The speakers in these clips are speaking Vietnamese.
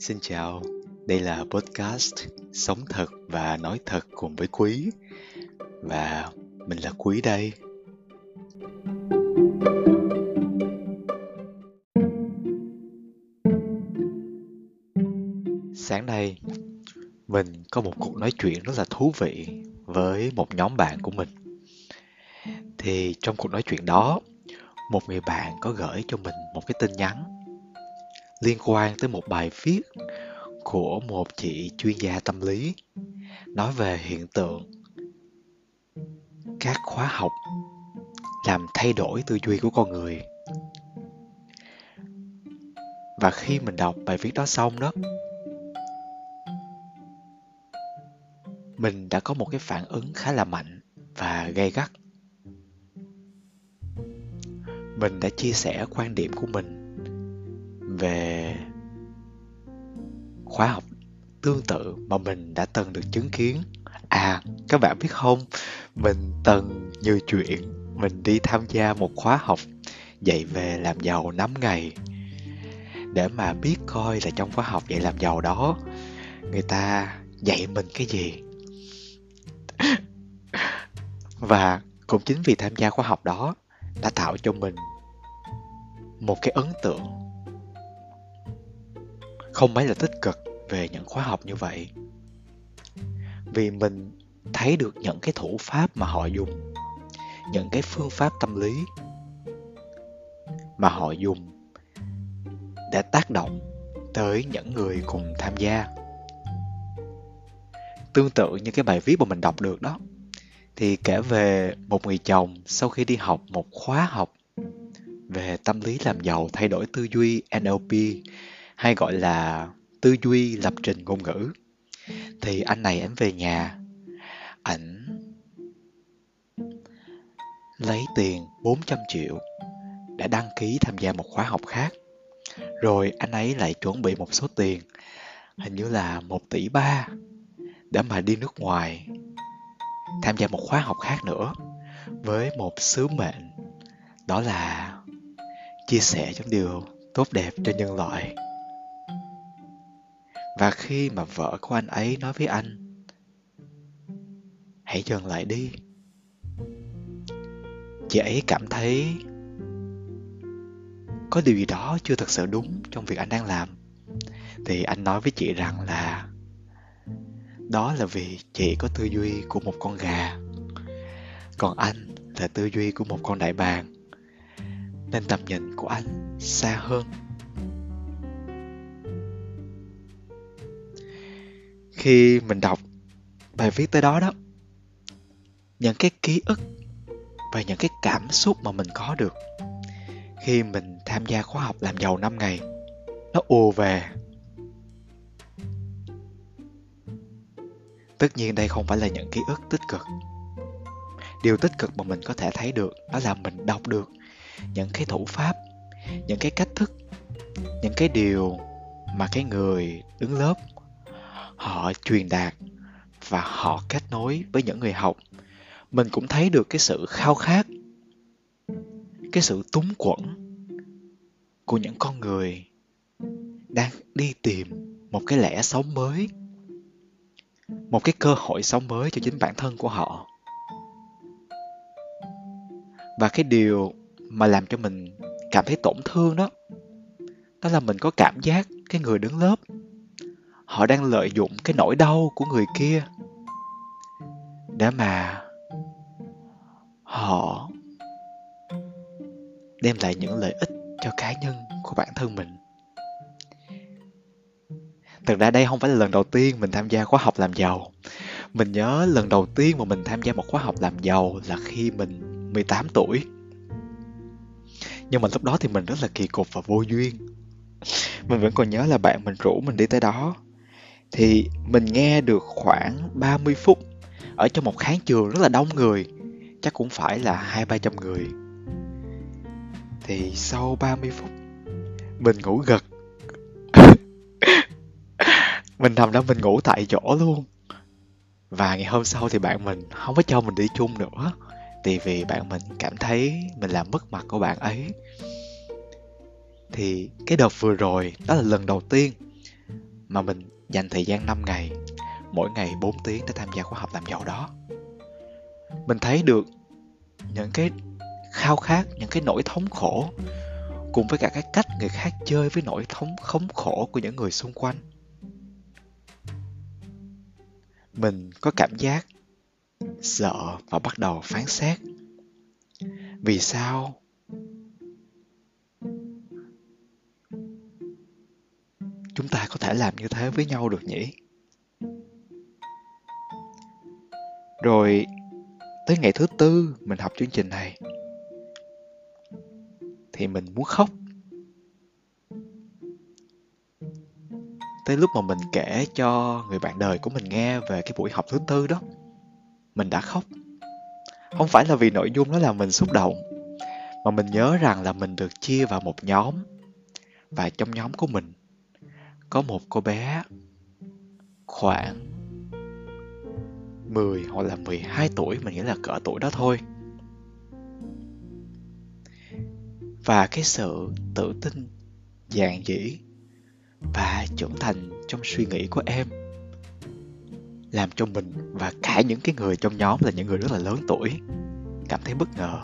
Xin chào, đây là podcast Sống thật và nói thật cùng với Quý. Và mình là Quý đây. Sáng nay, mình có một cuộc nói chuyện rất là thú vị với một nhóm bạn của mình. Thì trong cuộc nói chuyện đó, một người bạn có gửi cho mình một cái tin nhắn liên quan tới một bài viết của một chị chuyên gia tâm lý, nói về hiện tượng các khóa học làm thay đổi tư duy của con người. Và khi mình đọc bài viết đó xong đó, mình đã có một cái phản ứng khá là mạnh và gay gắt. Mình đã chia sẻ quan điểm của mình về khóa học tương tự mà mình đã từng được chứng kiến. À các bạn biết không? Mình từng như chuyện, mình đi tham gia một khóa học dạy về làm giàu 5 ngày. Để mà biết coi là trong khóa học dạy làm giàu đó, người ta dạy mình cái gì. Và cũng chính vì tham gia khóa học đó đã tạo cho mình một cái ấn tượng không mấy là tích cực về những khóa học như vậy. Vì mình thấy được những cái thủ pháp mà họ dùng, những cái phương pháp tâm lý mà họ dùng để tác động tới những người cùng tham gia. Tương tự như cái bài viết mà mình đọc được đó, thì kể về một người chồng sau khi đi học một khóa học về tâm lý làm giàu, thay đổi tư duy NLP hay gọi là tư duy lập trình ngôn ngữ. Thì anh này ảnh về nhà, ảnh lấy tiền 400 triệu để đăng ký tham gia một khóa học khác. Rồi anh ấy lại chuẩn bị một số tiền, hình như là một tỷ ba, để mà đi nước ngoài tham gia một khóa học khác nữa với một sứ mệnh, đó là chia sẻ những điều tốt đẹp cho nhân loại và khi mà vợ của anh ấy nói với anh, hãy dừng lại đi. Chị ấy cảm thấy có điều gì đó chưa thật sự đúng trong việc anh đang làm. Thì anh nói với chị rằng là đó là vì chị có tư duy của một con gà. Còn anh là tư duy của một con đại bàng. Nên tầm nhìn của anh xa hơn. Khi mình đọc bài viết tới đó đó, những cái ký ức và những cái cảm xúc mà mình có được khi mình tham gia khóa học làm giàu 5 ngày, nó ùa về. Tất nhiên đây không phải là những ký ức tích cực. Điều tích cực mà mình có thể thấy được, đó là mình đọc được những cái thủ pháp, những cái cách thức, những cái điều mà cái người đứng lớp họ truyền đạt và họ kết nối với những người học. Mình cũng thấy được cái sự khao khát, cái sự túng quẫn của những con người đang đi tìm một cái lẽ sống mới, một cái cơ hội sống mới cho chính bản thân của họ. Và cái điều mà làm cho mình cảm thấy tổn thương đó đó là mình có cảm giác cái người đứng lớp họ đang lợi dụng cái nỗi đau của người kia. Để mà họ đem lại những lợi ích cho cá nhân của bản thân mình. Thực ra đây không phải là lần đầu tiên mình tham gia khóa học làm giàu. Mình nhớ lần đầu tiên mà mình tham gia một khóa học làm giàu là khi mình 18 tuổi. Nhưng mà lúc đó thì mình rất là kỳ cục và vô duyên. Mình vẫn còn nhớ là bạn mình rủ mình đi tới đó thì mình nghe được khoảng 30 phút. Ở trong một khán trường rất là đông người, chắc cũng phải là hai, ba trăm người. Thì sau 30 phút, mình ngủ gật. Mình nằm đó mình ngủ tại chỗ luôn. Và ngày hôm sau thì bạn mình không có cho mình đi chung nữa thì vì bạn mình cảm thấy mình làm mất mặt của bạn ấy. Thì cái đợt vừa rồi, đó là lần đầu tiên mà mình dành thời gian 5 ngày, mỗi ngày 4 tiếng để tham gia khóa học làm giàu đó. Mình thấy được những cái khao khát, những cái nỗi thống khổ cùng với cả cái cách người khác chơi với nỗi thống khống khổ của những người xung quanh. Mình có cảm giác sợ và bắt đầu phán xét. Vì sao chúng ta có thể làm như thế với nhau được nhỉ? Rồi, tới ngày thứ tư mình học chương trình này, thì mình muốn khóc. Tới lúc mà mình kể cho người bạn đời của mình nghe về cái buổi học thứ tư đó, mình đã khóc. Không phải là vì nội dung nó làm mình xúc động, mà mình nhớ rằng là mình được chia vào một nhóm, và trong nhóm của mình có một cô bé khoảng 10 hoặc là 12 tuổi, mình nghĩ là cỡ tuổi đó thôi. Và cái sự tự tin, dạn dĩ và trưởng thành trong suy nghĩ của em làm cho mình và cả những cái người trong nhóm là những người rất là lớn tuổi cảm thấy bất ngờ.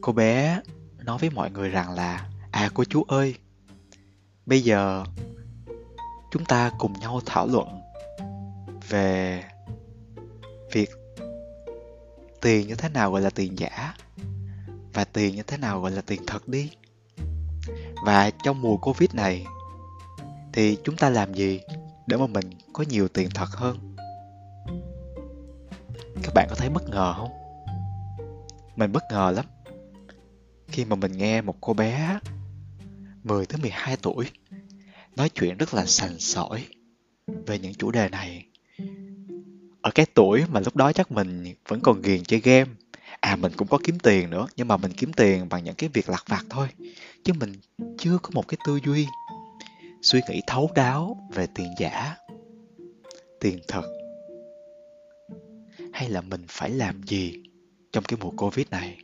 Cô bé nói với mọi người rằng là À cô chú ơi, bây giờ chúng ta cùng nhau thảo luận về việc tiền như thế nào gọi là tiền giả và tiền như thế nào gọi là tiền thật đi. Và trong mùa Covid này thì chúng ta làm gì để mà mình có nhiều tiền thật hơn? Các bạn có thấy bất ngờ không? Mình bất ngờ lắm khi mà mình nghe một cô bé 10 tới 12 tuổi nói chuyện rất là sành sỏi về những chủ đề này. Ở cái tuổi mà lúc đó chắc mình vẫn còn ghiền chơi game. À mình cũng có kiếm tiền nữa, nhưng mà mình kiếm tiền bằng những cái việc lặt vặt thôi. Chứ mình chưa có một cái tư duy suy nghĩ thấu đáo về tiền giả, tiền thật. Hay là mình phải làm gì trong cái mùa Covid này?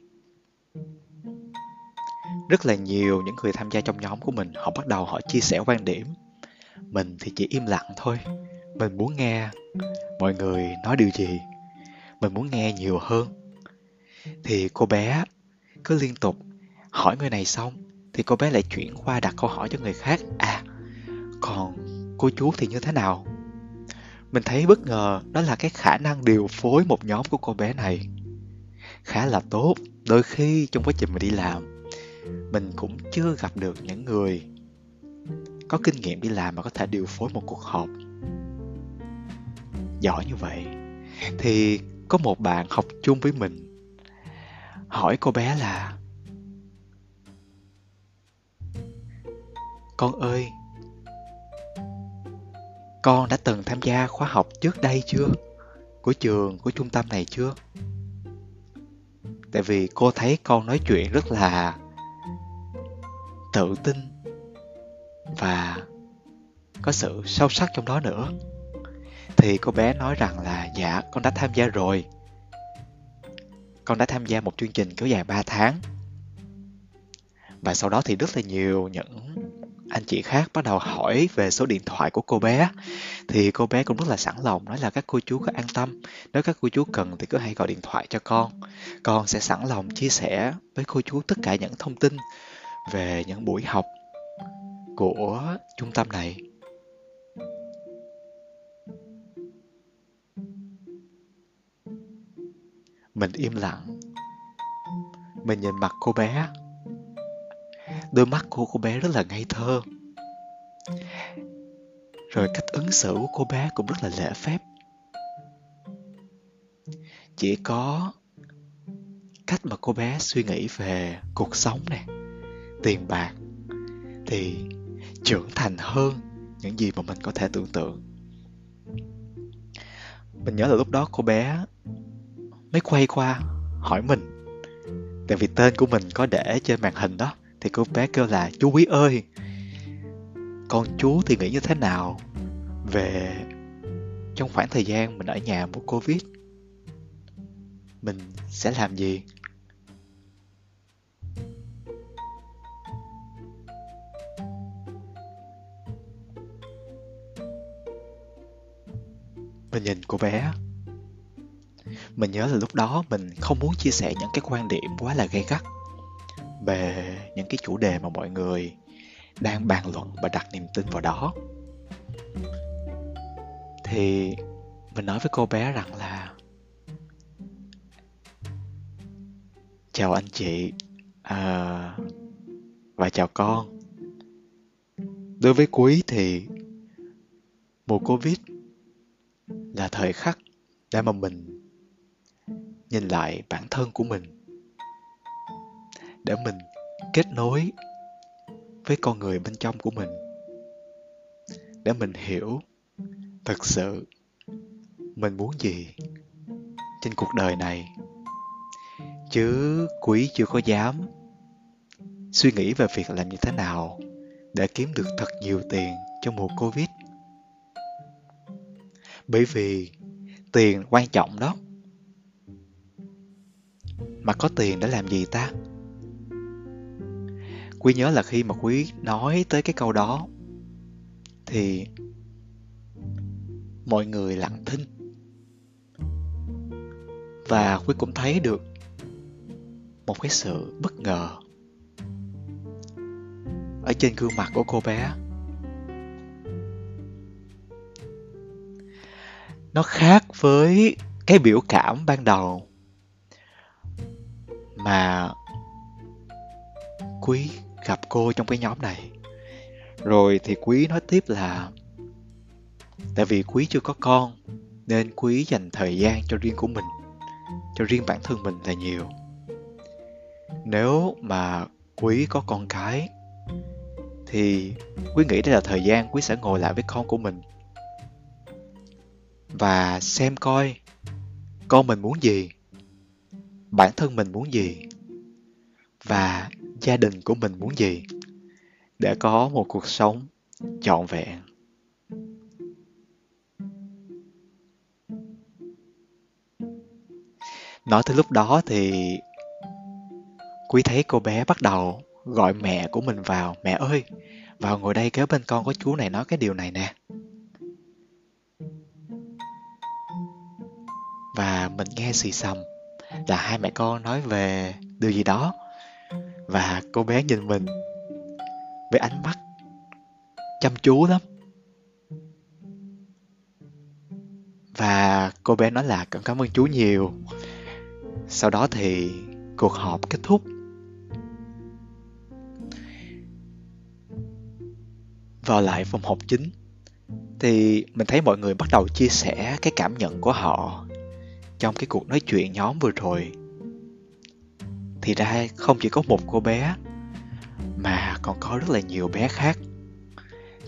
Rất là nhiều những người tham gia trong nhóm của mình, họ bắt đầu họ chia sẻ quan điểm. Mình thì chỉ im lặng thôi. Mình muốn nghe mọi người nói điều gì. Mình muốn nghe nhiều hơn. Thì cô bé cứ liên tục hỏi người này xong, thì cô bé lại chuyển qua đặt câu hỏi cho người khác. À còn cô chú thì như thế nào? Mình thấy bất ngờ, đó là cái khả năng điều phối một nhóm của cô bé này. Khá là tốt. Đôi khi trong quá trình mình đi làm mình cũng chưa gặp được những người có kinh nghiệm đi làm mà có thể điều phối một cuộc họp giỏi như vậy. Thì có một bạn học chung với mình hỏi cô bé là, con ơi, con đã từng tham gia khóa học trước đây chưa? Của trường, của trung tâm này chưa? Tại vì cô thấy con nói chuyện rất là tự tin và có sự sâu sắc trong đó nữa. Thì cô bé nói rằng là dạ con đã tham gia rồi. Con đã tham gia một chương trình kéo dài 3 tháng. Và sau đó thì rất là nhiều những anh chị khác bắt đầu hỏi về số điện thoại của cô bé. Thì cô bé cũng rất là sẵn lòng nói là, các cô chú có an tâm. Nếu các cô chú cần thì cứ hãy gọi điện thoại cho con. Con sẽ sẵn lòng chia sẻ với cô chú tất cả những thông tin về những buổi học của trung tâm này. Mình im lặng. Mình nhìn mặt cô bé. Đôi mắt của cô bé rất là ngây thơ. Rồi cách ứng xử của cô bé cũng rất là lễ phép. Chỉ có cách mà cô bé suy nghĩ về cuộc sống này tiền bạc thì trưởng thành hơn những gì mà mình có thể tưởng tượng. Mình nhớ là lúc đó cô bé mới quay qua hỏi mình, tại vì tên của mình có để trên màn hình đó, thì cô bé kêu là, chú quý ơi, con chú thì nghĩ như thế nào về trong khoảng thời gian mình ở nhà mùa covid? Mình sẽ làm gì? Mình nhìn cô bé. Mình nhớ là lúc đó mình không muốn chia sẻ những cái quan điểm quá là gay gắt về những cái chủ đề mà mọi người đang bàn luận và đặt niềm tin vào đó. Thì mình nói với cô bé rằng là chào anh chị à, và chào con. Đối với quý thì mùa covid là thời khắc để mà mình nhìn lại bản thân của mình. Để mình kết nối với con người bên trong của mình. Để mình hiểu thật sự mình muốn gì trên cuộc đời này. Chứ quý chưa có dám suy nghĩ về việc làm như thế nào để kiếm được thật nhiều tiền cho mùa covid bởi vì tiền quan trọng đó. Mà có tiền để làm gì ta? Quý nhớ là khi mà quý nói tới cái câu đó, thì mọi người lặng thinh. Và quý cũng thấy được một cái sự bất ngờ ở trên gương mặt của cô bé. Nó khác với cái biểu cảm ban đầu mà quý gặp cô trong cái nhóm này. Rồi thì quý nói tiếp là, tại vì quý chưa có con, nên quý dành thời gian cho riêng của mình, cho riêng bản thân mình là nhiều. Nếu mà quý có con cái, thì quý nghĩ đây là thời gian quý sẽ ngồi lại với con của mình và xem coi con mình muốn gì, bản thân mình muốn gì và gia đình của mình muốn gì để có một cuộc sống trọn vẹn. Nói tới lúc đó thì quý thấy cô bé bắt đầu gọi mẹ của mình vào, mẹ ơi, vào ngồi đây kế bên con có chú này nói cái điều này nè. Và mình nghe xì xầm, là hai mẹ con nói về điều gì đó. Và cô bé nhìn mình với ánh mắt chăm chú lắm. Và cô bé nói là cảm cảm ơn chú nhiều. Sau đó thì cuộc họp kết thúc. Vào lại phòng họp chính, thì mình thấy mọi người bắt đầu chia sẻ cái cảm nhận của họ trong cái cuộc nói chuyện nhóm vừa rồi. Thì ra không chỉ có một cô bé, mà còn có rất là nhiều bé khác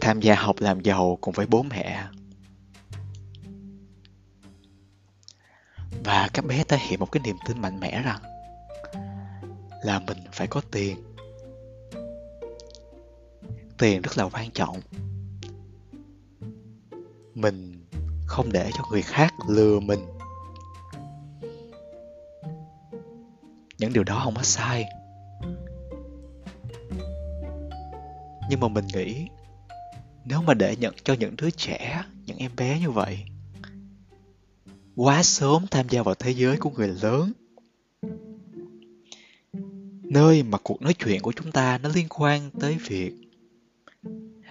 tham gia học làm giàu cùng với bố mẹ. Và các bé thể hiện một cái niềm tin mạnh mẽ rằng là mình phải có tiền. Tiền rất là quan trọng. Mình không để cho người khác lừa mình. Những điều đó không có sai. Nhưng mà mình nghĩ, nếu mà để nhận cho những đứa trẻ, những em bé như vậy, quá sớm tham gia vào thế giới của người lớn, nơi mà cuộc nói chuyện của chúng ta nó liên quan tới việc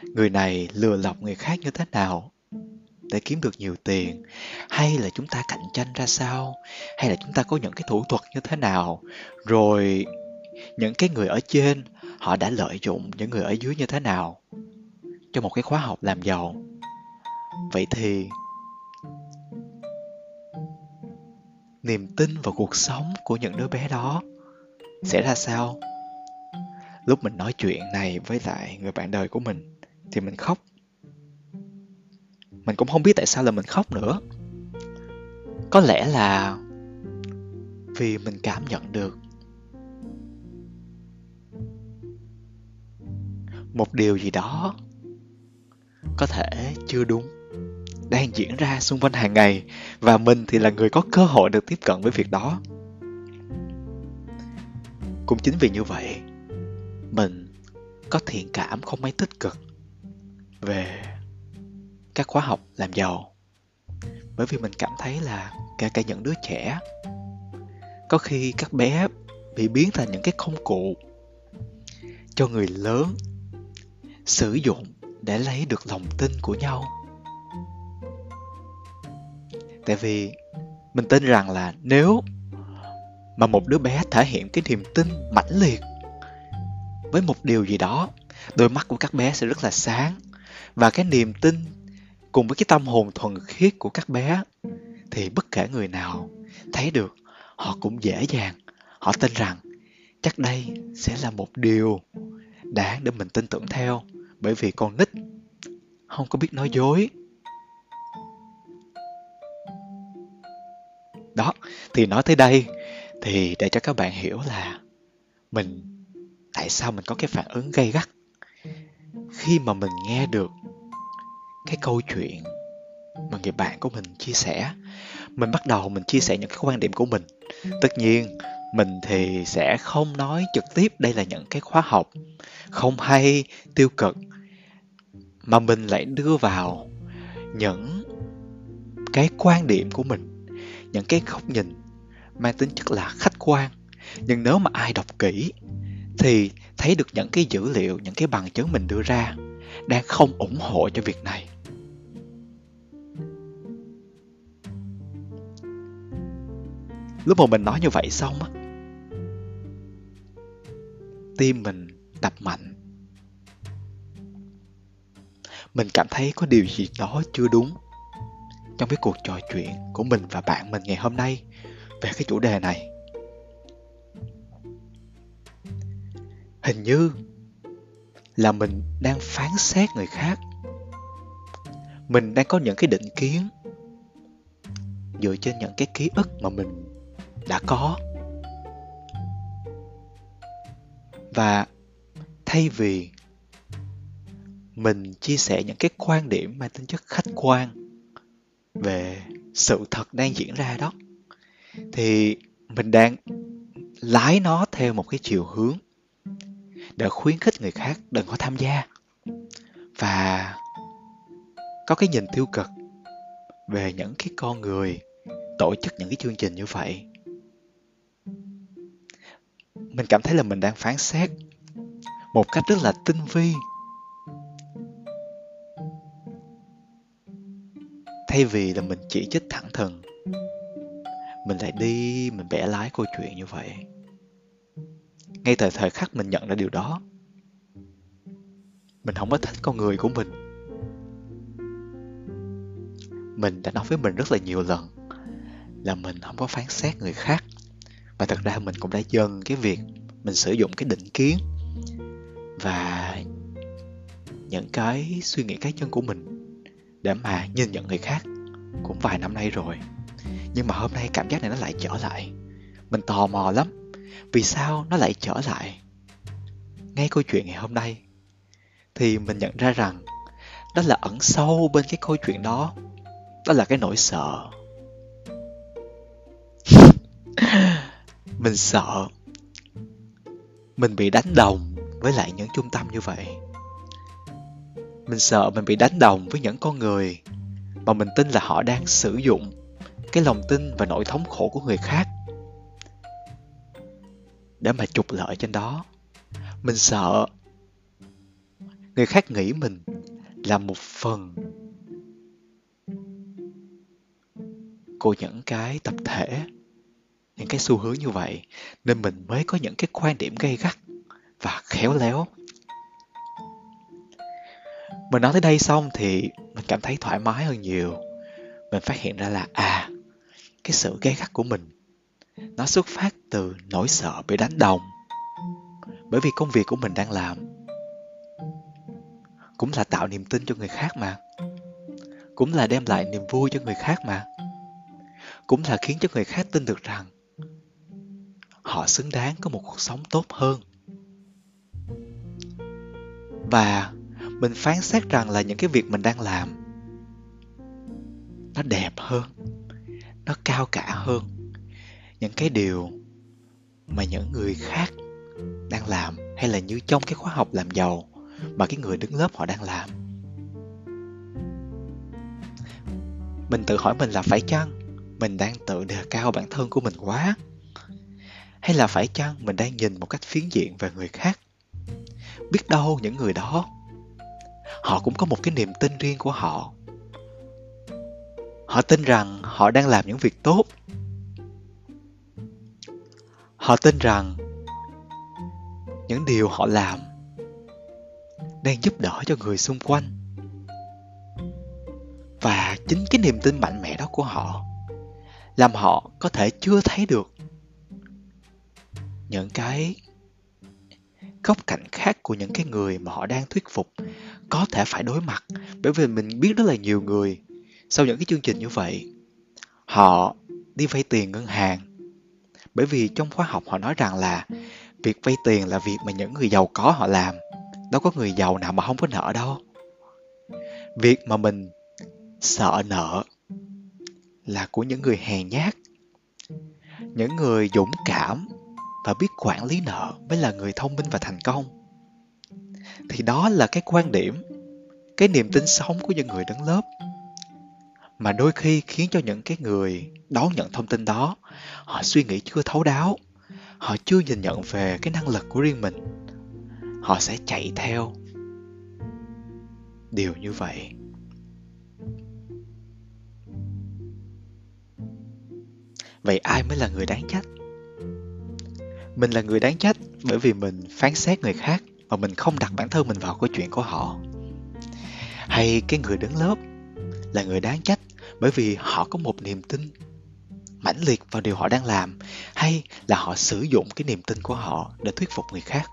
người này lừa lọc người khác như thế nào để kiếm được nhiều tiền? Hay là chúng ta cạnh tranh ra sao? Hay là chúng ta có những cái thủ thuật như thế nào? Rồi, những cái người ở trên, họ đã lợi dụng những người ở dưới như thế nào? Cho một cái khóa học làm giàu. Vậy thì, niềm tin vào cuộc sống của những đứa bé đó sẽ ra sao? Lúc mình nói chuyện này với lại người bạn đời của mình, thì mình khóc mình cũng không biết tại sao là mình khóc nữa. Có lẽ là vì mình cảm nhận được một điều gì đó có thể chưa đúng đang diễn ra xung quanh hàng ngày và mình thì là người có cơ hội được tiếp cận với việc đó. Cũng chính vì như vậy, mình có thiện cảm không mấy tích cực về các khóa học làm giàu. Bởi vì mình cảm thấy là kể cả những đứa trẻ, có khi các bé bị biến thành những cái công cụ cho người lớn sử dụng để lấy được lòng tin của nhau. Tại vì mình tin rằng là nếu mà một đứa bé thể hiện cái niềm tin mãnh liệt với một điều gì đó, đôi mắt của các bé sẽ rất là sáng và cái niềm tin cùng với cái tâm hồn thuần khiết của các bé, thì bất kể người nào thấy được, họ cũng dễ dàng. Họ tin rằng chắc đây sẽ là một điều đáng để mình tin tưởng theo, bởi vì con nít không có biết nói dối. Đó, thì nói tới đây thì để cho các bạn hiểu là mình, tại sao mình có cái phản ứng gay gắt. Khi mà mình nghe được cái câu chuyện mà người bạn của mình chia sẻ. Mình bắt đầu mình chia sẻ những cái quan điểm của mình. Tất nhiên, mình thì sẽ không nói trực tiếp đây là những cái khóa học không hay, tiêu cực, mà mình lại đưa vào những cái quan điểm của mình, những cái góc nhìn mang tính chất là khách quan. Nhưng nếu mà ai đọc kỹ thì thấy được những cái dữ liệu, những cái bằng chứng mình đưa ra đang không ủng hộ cho việc này. Lúc mà mình nói như vậy xong á, tim mình đập mạnh. Mình cảm thấy có điều gì đó chưa đúng trong cái cuộc trò chuyện của mình và bạn mình ngày hôm nay về cái chủ đề này. Hình như là mình đang phán xét người khác. Mình đang có những cái định kiến dựa trên những cái ký ức mà mình đã có. Và thay vì mình chia sẻ những cái quan điểm mang tính chất khách quan về sự thật đang diễn ra đó, thì mình đang lái nó theo một cái chiều hướng để khuyến khích người khác đừng có tham gia. Và có cái nhìn tiêu cực về những cái con người tổ chức những cái chương trình như vậy mình cảm thấy là mình đang phán xét một cách rất là tinh vi. Thay vì là mình chỉ trích thẳng thừng, mình lại đi, mình bẻ lái câu chuyện như vậy. Ngay từ thời khắc mình nhận ra điều đó, mình không có thích con người của mình. Mình đã nói với mình rất là nhiều lần là mình không có phán xét người khác và thật ra mình cũng đã dần cái việc mình sử dụng cái định kiến và những cái suy nghĩ cá nhân của mình để mà nhìn nhận người khác cũng vài năm nay rồi. Nhưng mà hôm nay cảm giác này nó lại trở lại. Mình tò mò lắm. Vì sao nó lại trở lại? Ngay câu chuyện ngày hôm nay, thì mình nhận ra rằng đó là ẩn sâu bên cái câu chuyện đó. Đó là cái nỗi sợ. mình sợ, mình bị đánh đồng với lại những trung tâm như vậy. Mình sợ mình bị đánh đồng với những con người mà mình tin là họ đang sử dụng cái lòng tin và nỗi thống khổ của người khác để mà trục lợi trên đó. Mình sợ người khác nghĩ mình là một phần của những cái tập thể những cái xu hướng như vậy, nên mình mới có những cái quan điểm gay gắt và khéo léo. Mình nói tới đây xong thì mình cảm thấy thoải mái hơn nhiều. Mình phát hiện ra là à cái sự gay gắt của mình, nó xuất phát từ nỗi sợ bị đánh đồng. Bởi vì công việc của mình đang làm cũng là tạo niềm tin cho người khác mà, cũng là đem lại niềm vui cho người khác mà, cũng là khiến cho người khác tin được rằng họ xứng đáng có một cuộc sống tốt hơn. Và mình phán xét rằng là những cái việc mình đang làm, nó đẹp hơn, nó cao cả hơn những cái điều mà những người khác đang làm hay là như trong cái khóa học làm giàu mà cái người đứng lớp họ đang làm. Mình tự hỏi mình là phải chăng mình đang tự đề cao bản thân của mình quá? Hay là phải chăng mình đang nhìn một cách phiến diện về người khác? Biết đâu những người đó, họ cũng có một cái niềm tin riêng của họ. Họ tin rằng họ đang làm những việc tốt. Họ tin rằng những điều họ làm đang giúp đỡ cho người xung quanh. Và chính cái niềm tin mạnh mẽ đó của họ làm họ có thể chưa thấy được những cái góc cạnh khác của những cái người mà họ đang thuyết phục có thể phải đối mặt. Bởi vì mình biết rất là nhiều người sau những cái chương trình như vậy, họ đi vay tiền ngân hàng. Bởi vì trong khóa học họ nói rằng là việc vay tiền là việc mà những người giàu có họ làm. Đâu có người giàu nào mà không có nợ đâu. Việc mà mình sợ nợ là của những người hèn nhát, những người dũng cảm và biết quản lý nợ mới là người thông minh và thành công. Thì đó là cái quan điểm, cái niềm tin sống của những người đứng lớp. Mà đôi khi khiến cho những cái người đón nhận thông tin đó, họ suy nghĩ chưa thấu đáo, họ chưa nhìn nhận về cái năng lực của riêng mình, họ sẽ chạy theo. Điều như vậy. Vậy ai mới là người đáng trách? Mình là người đáng trách bởi vì mình phán xét người khác mà mình không đặt bản thân mình vào câu chuyện của họ. Hay cái người đứng lớp là người đáng trách bởi vì họ có một niềm tin mãnh liệt vào điều họ đang làm, hay là họ sử dụng cái niềm tin của họ để thuyết phục người khác.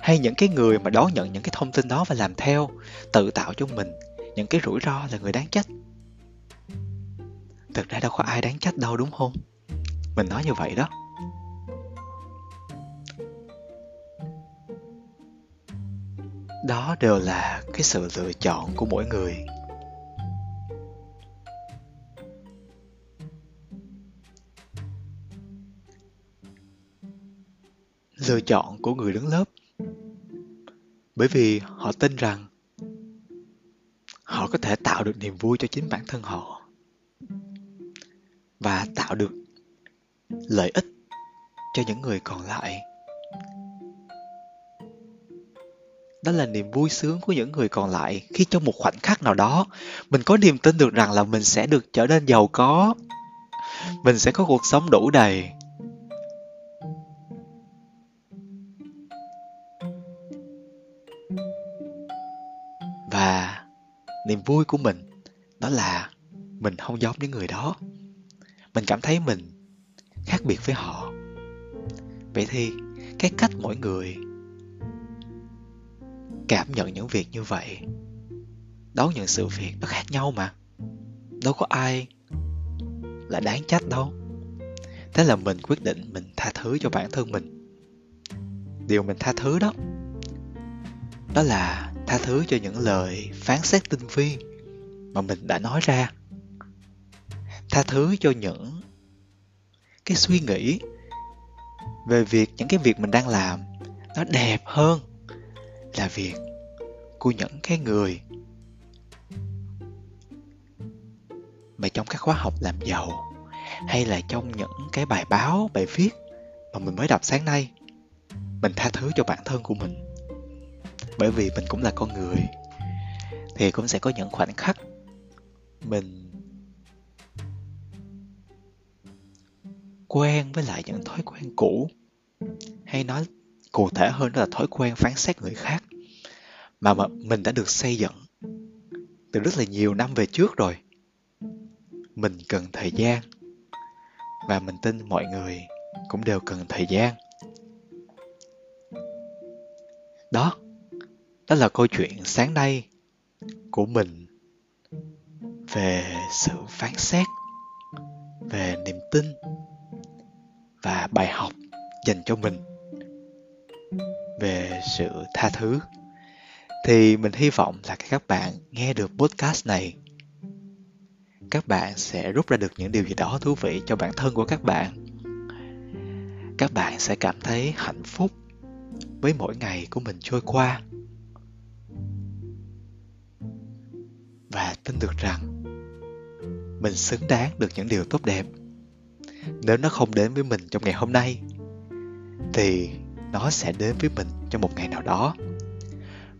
Hay những cái người mà đón nhận những cái thông tin đó và làm theo, tự tạo cho mình những cái rủi ro là người đáng trách. Thực ra đâu có ai đáng trách đâu, đúng không? Mình nói như vậy đó. Đó đều là cái sự lựa chọn của mỗi người. Lựa chọn của người đứng lớp. Bởi vì họ tin rằng họ có thể tạo được niềm vui cho chính bản thân họ và tạo được lợi ích cho những người còn lại. Đó là niềm vui sướng của những người còn lại khi trong một khoảnh khắc nào đó, mình có niềm tin được rằng là mình sẽ được trở nên giàu có. Mình sẽ có cuộc sống đủ đầy. Và niềm vui của mình, đó là mình không giống những người đó. Mình cảm thấy mình khác biệt với họ. Vậy thì cái cách mỗi người cảm nhận những việc như vậy. Đón nhận sự việc nó khác nhau mà. Đâu có ai là đáng trách đâu. Thế là mình quyết định mình tha thứ cho bản thân mình. Điều mình tha thứ đó đó là tha thứ cho những lời phán xét tinh vi mà mình đã nói ra. Tha thứ cho những cái suy nghĩ về việc, những cái việc mình đang làm nó đẹp hơn là việc của những cái người mà trong các khóa học làm giàu, hay là trong những cái bài báo, bài viết mà mình mới đọc sáng nay, mình tha thứ cho bản thân của mình. Bởi vì mình cũng là con người, thì cũng sẽ có những khoảnh khắc mình quen với lại những thói quen cũ, hay nói cụ thể hơn đó là thói quen phán xét người khác. Mà, mà mình đã được xây dựng từ rất là nhiều năm về trước rồi. Mình cần thời gian. Và mình tin mọi người cũng đều cần thời gian. Đó đó là câu chuyện sáng nay của mình về sự phán xét về niềm tin và bài học dành cho mình về sự tha thứ. Thì mình hy vọng là các bạn nghe được podcast này, các bạn sẽ rút ra được những điều gì đó thú vị cho bản thân của các bạn. Các bạn sẽ cảm thấy hạnh phúc với mỗi ngày của mình trôi qua. Và tin được rằng, mình xứng đáng được những điều tốt đẹp. Nếu nó không đến với mình trong ngày hôm nay, thì nó sẽ đến với mình trong một ngày nào đó.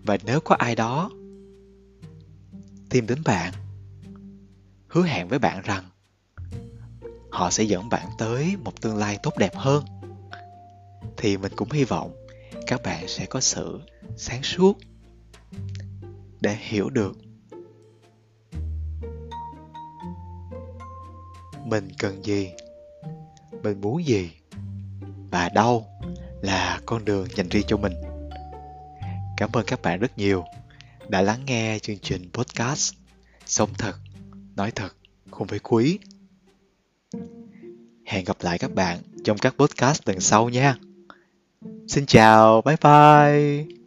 Và nếu có ai đó tìm đến bạn, hứa hẹn với bạn rằng họ sẽ dẫn bạn tới một tương lai tốt đẹp hơn, thì mình cũng hy vọng các bạn sẽ có sự sáng suốt để hiểu được mình cần gì, mình muốn gì và đâu là con đường dành riêng cho mình. Cảm ơn các bạn rất nhiều đã lắng nghe chương trình podcast sống thật, nói thật cùng với quý. Hẹn gặp lại các bạn trong các podcast lần sau nha. Xin chào, bye bye.